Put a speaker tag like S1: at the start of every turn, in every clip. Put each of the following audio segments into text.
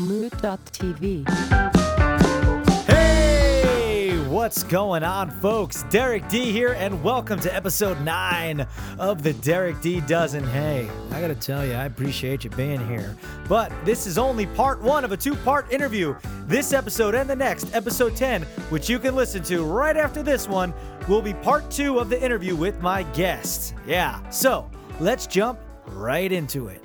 S1: Moot.tv.
S2: Hey, what's going on, folks? Derek D here, and welcome to episode 9 of the Derek D Dozen. Hey, I gotta tell you, I appreciate you being here. But this is only part one of a two part interview. This episode and the next, episode 10, which you can listen to right after this one, will be part two of the interview with my guest. Yeah, so let's jump right into it.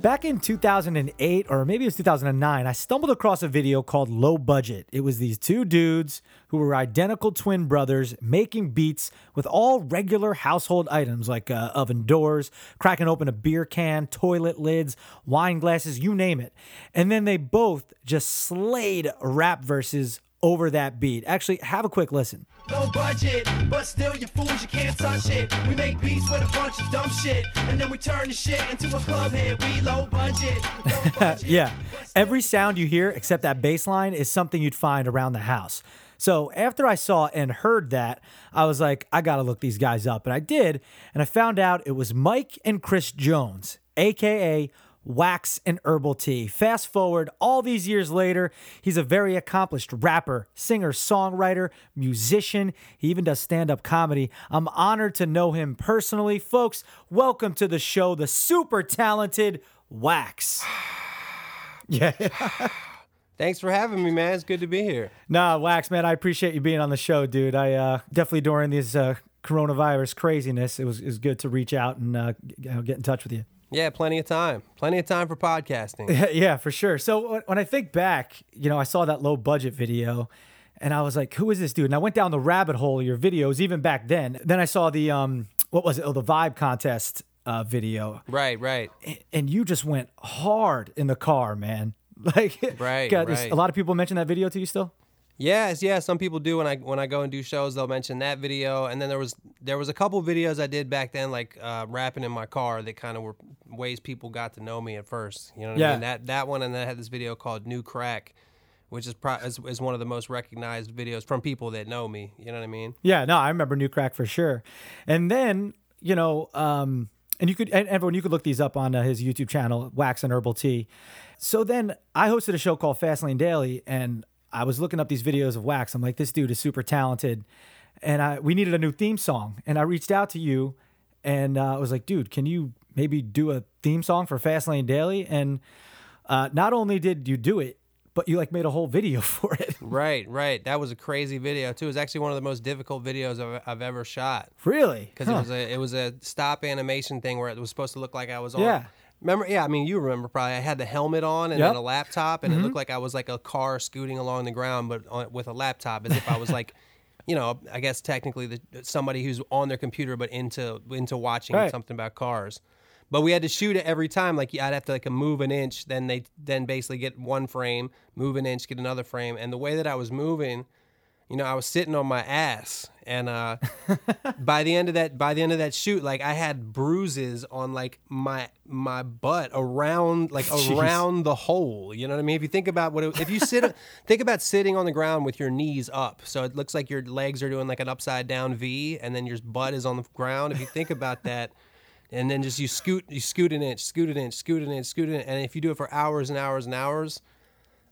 S2: Back in 2008, or maybe it was 2009, I stumbled across a video called Low Budget. It was these two dudes who were identical twin brothers making beats with all regular household items like uh, oven doors, cracking open a beer can, toilet lids, wine glasses, you name it. And then they both just slayed rap verses over that beat. Actually, have a quick listen.
S3: Low budget, but still you fools, you can't touch it. We make beats with a bunch of dumb shit, and then we turn the shit into a club hit. We low budget. low budget,
S2: yeah. Every sound you hear except that bass line is something you'd find around the house. So after I saw and heard that, I was like, I gotta look these guys up. And I did, and I found out it was Mike and Chris Jones, aka Wax and Herbal T. Fast forward all these years later, he's a very accomplished rapper, singer, songwriter, musician. He even does stand up comedy. I'm honored to know him personally. Folks, welcome to the show, the super talented Wax. Yeah.
S4: Thanks for having me, man. It's good to be here.
S2: Nah, Wax, man, I appreciate you being on the show, dude. I uh, definitely during these uh, coronavirus craziness, it was, it was good to reach out and uh, g- you know, get in touch with you.
S4: Yeah, plenty of time. Plenty of time for podcasting.
S2: yeah, for sure. So when- I think back, you know, I saw that low budget video and I was like, who is this dude? And I went down the rabbit hole of your videos even back then. Then I saw the, um, what was it? Oh, the Vibe Contest uh, video.
S4: right, right.
S2: And you just went hard in the car, man. Like,
S4: Right,
S2: there's-
S4: right.
S2: a lot of people mention that video to you still?
S4: Yes, yeah. Some people do when I when I go and do shows, they'll mention that video. And then there was there was a couple videos I did back then, like uh, rapping in my car, that kind of were ways people got to know me at first. You know what
S2: Yeah.
S4: I mean? That that one, and then I had this video called New Crack, which is, pro- is is one of the most recognized videos from people that know me. You know what I mean?
S2: Yeah, no, I remember New Crack for sure. And then, you know, um, and you could, and everyone, you could look these up on uh, his YouTube channel, Wax and Herbal T. So then I hosted a show called Fastlane Daily, and I was looking up these videos of Wax. I'm like, this dude is super talented, and I we needed a new theme song, and I reached out to you, and uh, I was like, dude, can you maybe do a theme song for Fastlane Daily? And uh, not only did you do it, but you like made a whole video for it.
S4: Right, right. That was a crazy video too. It was actually one of the most difficult videos I've, I've ever shot.
S2: really?
S4: because
S2: Huh.
S4: it was a it was a stop animation thing where it was supposed to look like I was on.
S2: Yeah.
S4: Remember? Yeah, I mean, you remember probably. I had the helmet on and
S2: Yep.
S4: then a laptop, and it mm-hmm. looked like I was like a car scooting along the ground, but on, with a laptop, as if I was like, you know, I guess technically the, somebody who's on their computer but into into watching
S2: Right.
S4: something about cars. But we had to shoot it every time. Like I'd have to like move an inch, then they then basically get one frame, move an inch, get another frame, and the way that I was moving you know, I was sitting on my ass, and uh, by the end of that, by the end of that shoot, like I had bruises on like my my butt around, like
S2: Jeez.
S4: around the hole. You know what I mean? If you think about what, it, if you sit, think about sitting on the ground with your knees up, so it looks like your legs are doing like an upside down V, and then your butt is on the ground. If you think about that. And then just you scoot, you scoot an inch, scoot an inch, scoot an inch, scoot an inch, and if you do it for hours and hours and hours,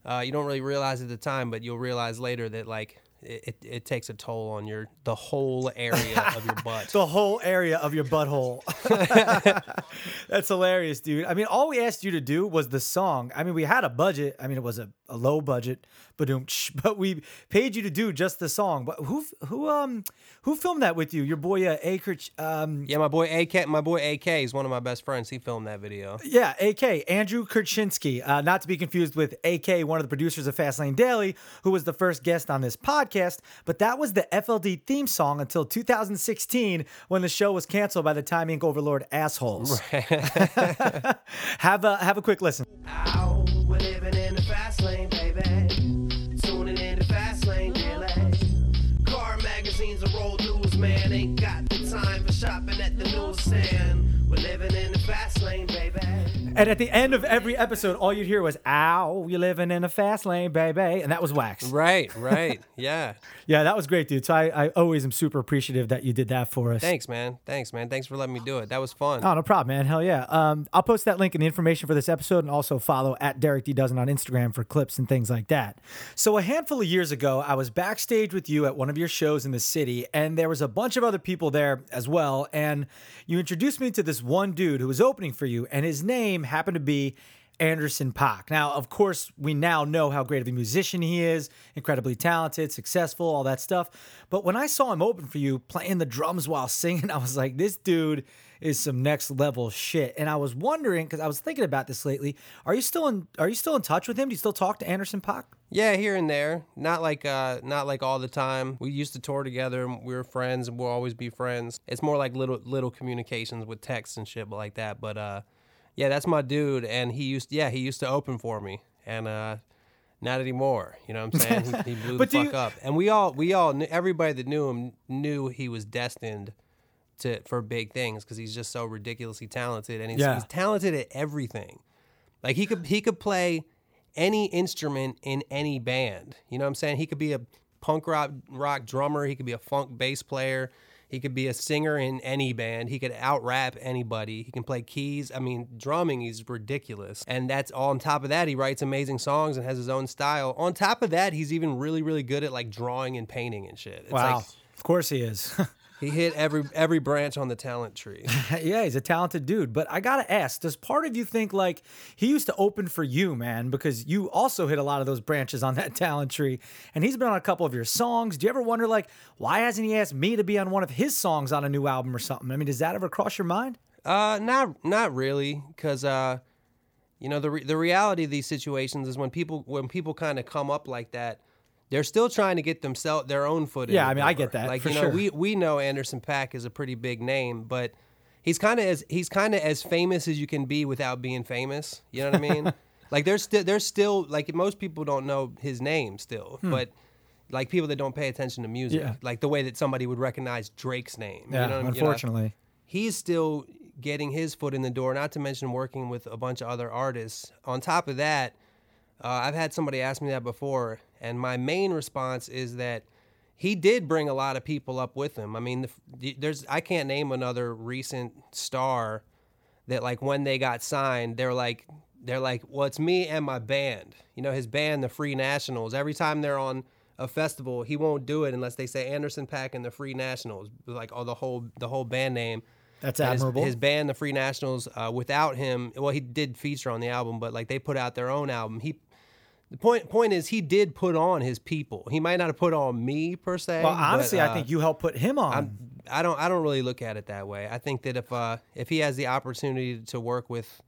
S4: uh, you don't really realize at the time, but you'll realize later that like it, it, it takes a toll on your the whole area of your butt.
S2: the whole area of your butthole. That's hilarious, dude. I mean, all we asked you to do was the song. I mean, we had a budget. I mean, it was a, a low budget, but but we paid you to do just the song. But who who um who filmed that with you? Your boy uh, um
S4: yeah, my boy AK, my boy AK is one of my best friends. He filmed that video.
S2: yeah, AK Andrew Kurchinski, uh, not to be confused with AK, one of the producers of Fastlane Daily, who was the first guest on this podcast. But that was the FLD theme song until 2016, when the show was canceled by the Time Inc. Overlord assholes. have a have a quick listen.
S3: Ow, we're living in the fast lane, baby. Tuning in the fast lane daily. Car magazines and road news, man. Ain't got the time for shopping at the newsstand.
S2: And at the end of every episode, all you'd hear was, ow, you're living in a fast lane, baby. And that was Wax.
S4: Right, right. Yeah.
S2: Yeah, that was great, dude. So I, I always am super appreciative that you did that for us.
S4: Thanks, man. Thanks, man. Thanks for letting me do it. That was fun.
S2: Oh, no problem, man. Hell yeah. Um, I'll post that link in the information for this episode and also follow at Derek D. Dozen on Instagram for clips and things like that. So, a handful of years ago, I was backstage with you at one of your shows in the city, and there was a bunch of other people there as well. And you introduced me to this one dude who was opening for you, and his name happened to be Anderson Paak. Now, of course, we now know how great of a musician he is, incredibly talented, successful, all that stuff. But when I saw him open for you playing the drums while singing, I was like, this dude is some next level shit. And I was wondering because I was thinking about this lately. Are you still in are you still in touch with him? Do you still talk to Anderson Paak?
S4: Yeah, here and there. Not like uh not like all the time. We used to tour together and we were friends and we'll always be friends. It's more like little little communications with texts and shit like that. But uh yeah, that's my dude and he used yeah, he used to open for me. And uh not anymore. You know what I'm saying? He, he blew the fuck
S2: you-
S4: up. And we all we all knew, everybody that knew him knew he was destined to for big things because he's just so ridiculously talented and he's,
S2: Yeah.
S4: he's talented at everything. Like he could he could play any instrument in any band. You know what I'm saying? He could be a punk rock rock drummer, he could be a funk bass player, he could be a singer in any band. He could out rap anybody. He can play keys. I mean, drumming he's ridiculous. And that's all on top of that he writes amazing songs and has his own style. On top of that, he's even really really good at like drawing and painting and shit. It's
S2: Wow.
S4: like
S2: of course he is.
S4: he hit every every branch on the talent tree.
S2: yeah, he's a talented dude. But I gotta ask, does part of you think like he used to open for you, man? Because you also hit a lot of those branches on that talent tree, and he's been on a couple of your songs. Do you ever wonder like why hasn't he asked me to be on one of his songs on a new album or something? I mean, does that ever cross your mind?
S4: Uh, not not really, because uh, you know the re- the reality of these situations is when people when people kind of come up like that, they're still trying to get themselves their own foot. in
S2: Yeah, I mean, I get that,
S4: Like
S2: for
S4: you know,
S2: sure.
S4: we we know Anderson Paak is a pretty big name, but he's kind of as he's kind of as famous as you can be without being famous. You know what I mean? like there's still there's still like most people don't know his name still, but. Like people that don't pay attention to music,
S2: Hmm. Yeah.
S4: like the way that somebody would recognize Drake's name.
S2: Yeah,
S4: you know, you know?
S2: unfortunately.
S4: he's still getting his foot in the door, not to mention working with a bunch of other artists. On top of that, uh, I've had somebody ask me that before, and my main response is that he did bring a lot of people up with him. I mean, the, the- there's I can't name another recent star that like when they got signed, they're like they're like, well, it's me and my band. You know, his band, the Free Nationals. Every time they're on a festival, he won't do it unless they say Anderson Paak and the Free Nationals, like all the whole the whole band name.
S2: That's
S4: And his-
S2: admirable.
S4: His, band, the Free Nationals, uh, without him, well, he did feature on the album, but like they put out their own album. He, the point point is, he did put on his people. He might not have put on me per se.
S2: well, honestly,
S4: but,
S2: I
S4: uh,
S2: think you helped put him on.
S4: I'm, I don't I don't really look at it that way. I think that if uh if he has the opportunity to work with,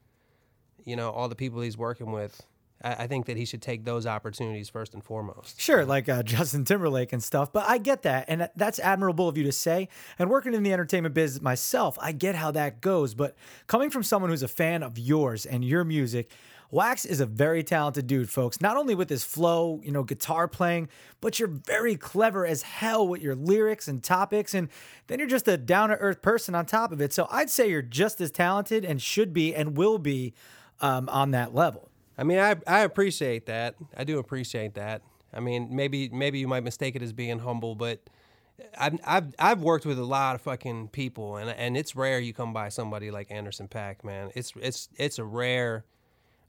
S4: you know, all the people he's working with, I, I think that he should take those opportunities first and foremost.
S2: Sure, like uh, Justin Timberlake and stuff, but I get that, and that's admirable of you to say. And working in the entertainment business myself, I get how that goes. But coming from someone who's a fan of yours and your music, Wax is a very talented dude, folks. Not only with his flow, you know, guitar playing, but you're very clever as hell with your lyrics and topics, and then you're just a down to earth person on top of it. So I'd say you're just as talented and should be and will be um, on that level.
S4: I mean, I I appreciate that. I do appreciate that. I mean, maybe maybe you might mistake it as being humble, but I've I've I've worked with a lot of fucking people, and and it's rare you come by somebody like Anderson Paak, man. It's it's it's a rare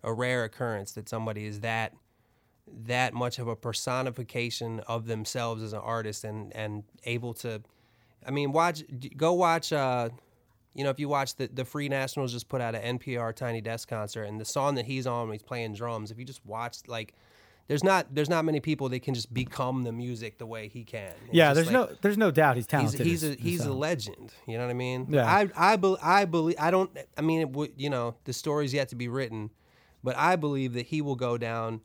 S4: a rare occurrence that somebody is that that much of a personification of themselves as an artist and and able to I mean watch go watch uh you know if you watch the the Free Nationals just put out an NPR Tiny Desk concert and the song that he's on when he's playing drums if you just watch like there's not there's not many people that can just become the music the way he can. It's
S2: Yeah, there's
S4: like-
S2: no there's no doubt he's
S4: He's
S2: talented.
S4: he's a
S2: as-
S4: he's a legend. You know what I mean?
S2: Yeah.
S4: I I bel I believe I don't. I mean, it would you know the story's yet to be written, but I believe that he will go down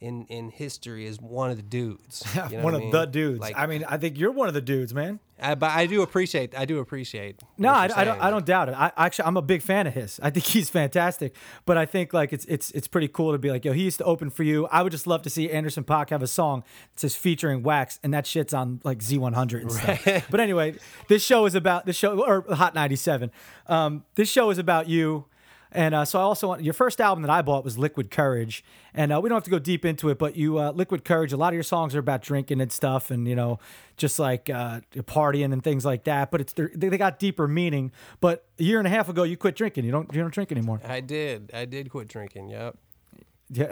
S4: in in history as one of the dudes. You know
S2: one of
S4: mean?
S2: the dudes.
S4: Like,
S2: I mean, I think you're one of the dudes, man.
S4: I, but I do appreciate. I do appreciate.
S2: No, I, I don't. I don't doubt it. I actually, I'm a big fan of his. I think he's fantastic. But I think like it's it's it's pretty cool to be like, yo, he used to open for you. I would just love to see Anderson Paak have a song that says featuring Wax, and that shit's on like Z100 and stuff. but anyway, this show is about this show or Hot 97. Um, this show is about you. And uh, so I also want your first album that I bought was Liquid Courage, and uh, we don't have to go deep into it, but you uh, Liquid Courage. A lot of your songs are about drinking and stuff, and you know, just like uh, partying and things like that. But it's they got deeper meaning. But a year and a half ago, you quit drinking. You don't you don't drink anymore.
S4: I did. I did quit drinking. Yep.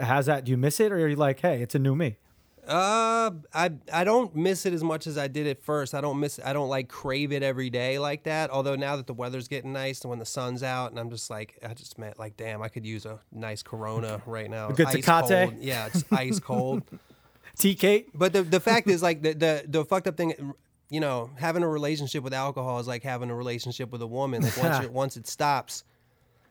S2: How's that? Do you miss it, or are you like, hey, it's a new me?
S4: Uh, I I don't miss it as much as I did at first. I don't miss. I don't like crave it every day like that. Although now that the weather's getting nice and when the sun's out, and I'm just like, I just meant like, damn, I could use a nice Corona right now.
S2: good
S4: Ice
S2: Tecate?
S4: cold. Yeah, it's ice cold.
S2: Tecate.
S4: But the the fact is, like the, the the fucked up thing, you know, having a relationship with alcohol is like having a relationship with a woman. Like once you once it stops,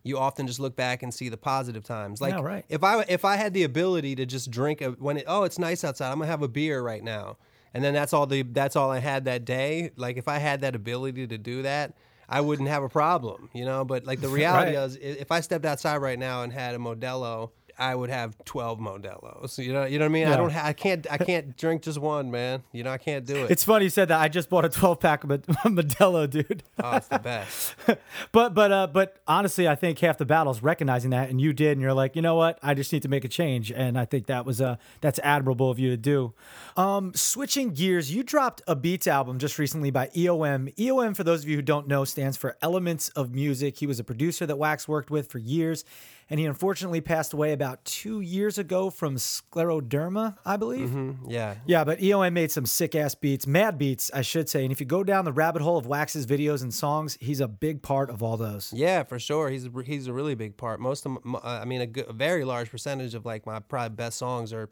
S4: you often just look back and see the positive times. Like
S2: Yeah, right.
S4: if I if I had the ability to just drink a, when it oh it's nice outside, I'm gonna have a beer right now, and then that's all the that's all I had that day. Like if I had that ability to do that. I wouldn't have a problem, you know. But like the reality
S2: Right.
S4: is, if I stepped outside right now and had a Modelo, I would have twelve Modelos. You know, you know what I mean? I don't. Ha- I can't. I can't drink just one, man. You know, I can't do it.
S2: It's funny you said that. I just bought a 12 pack of Modelo, dude.
S4: oh, it's the best.
S2: But but uh but honestly, I think half the battle is recognizing that, and you did, and you're like, you know what? I just need to make a change, and I think that was uh that's admirable of you to do. Um, switching gears, you dropped a Beats album just recently by EOM. EOM, for those of you who don't know, stands for Elements of Music. He was a producer that Wax worked with for years, and he unfortunately passed away about two years ago from scleroderma, I believe. Mm-hmm.
S4: Yeah.
S2: Yeah, but EOM made some sick ass beats, mad beats, I should say. And if you go down the rabbit hole of Wax's videos and songs, he's a big part of all those.
S4: Yeah, for sure. He's a, he's a really big part. Most of, m- uh, I mean, a, good, a very large percentage of like my probably best songs are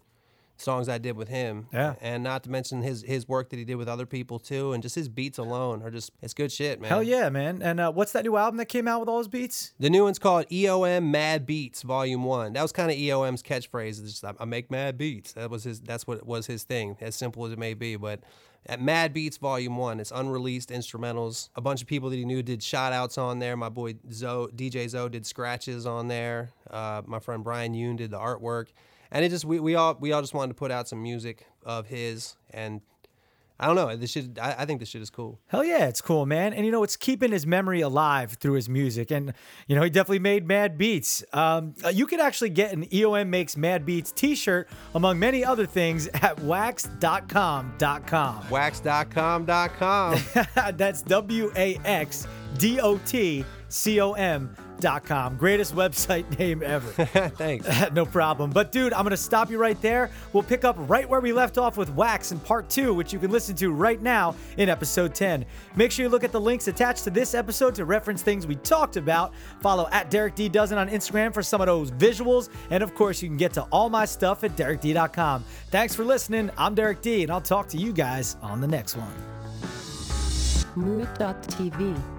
S4: songs I did with him.
S2: Yeah.
S4: And not to mention his his work that he did with other people too, and just his beats alone are just it's good shit, man.
S2: Hell yeah, man. And uh, what's that new album that came out with all his beats?
S4: The new one's called EOM Mad Beats Volume One. That was kind of EOM's catchphrase. It's just, I make mad beats. That was his. That's what was his thing. As simple as it may be, but at Mad Beats Volume One, it's unreleased instrumentals. A bunch of people that he knew did shout outs on there. My boy Zoe, DJ Zoe, did scratches on there. Uh, my friend Brian Yoon did the artwork, and it just we, we all we all just wanted to put out some music of his and. I don't know. This shit. I, I think this shit is cool.
S2: Hell yeah, it's cool, man. And you know, it's keeping his memory alive through his music. And you know, he definitely made mad beats. Um, uh, you can actually get an EOM Makes Mad Beats t shirt, among many other things, at wax.com.com.
S4: Wax.com.com.
S2: That's W A X D O T C O M. Dot com. Greatest website name ever.
S4: Thanks.
S2: no problem. But dude, I'm gonna stop you right there. We'll pick up right where we left off with Wax in part two, which you can listen to right now in episode 10. Make sure you look at the links attached to this episode to reference things we talked about. Follow at Derek D Dozen on Instagram for some of those visuals. And of course, you can get to all my stuff at DerekD.com. Thanks for listening. I'm Derek D, and I'll talk to you guys on the next one.
S1: Moot.tv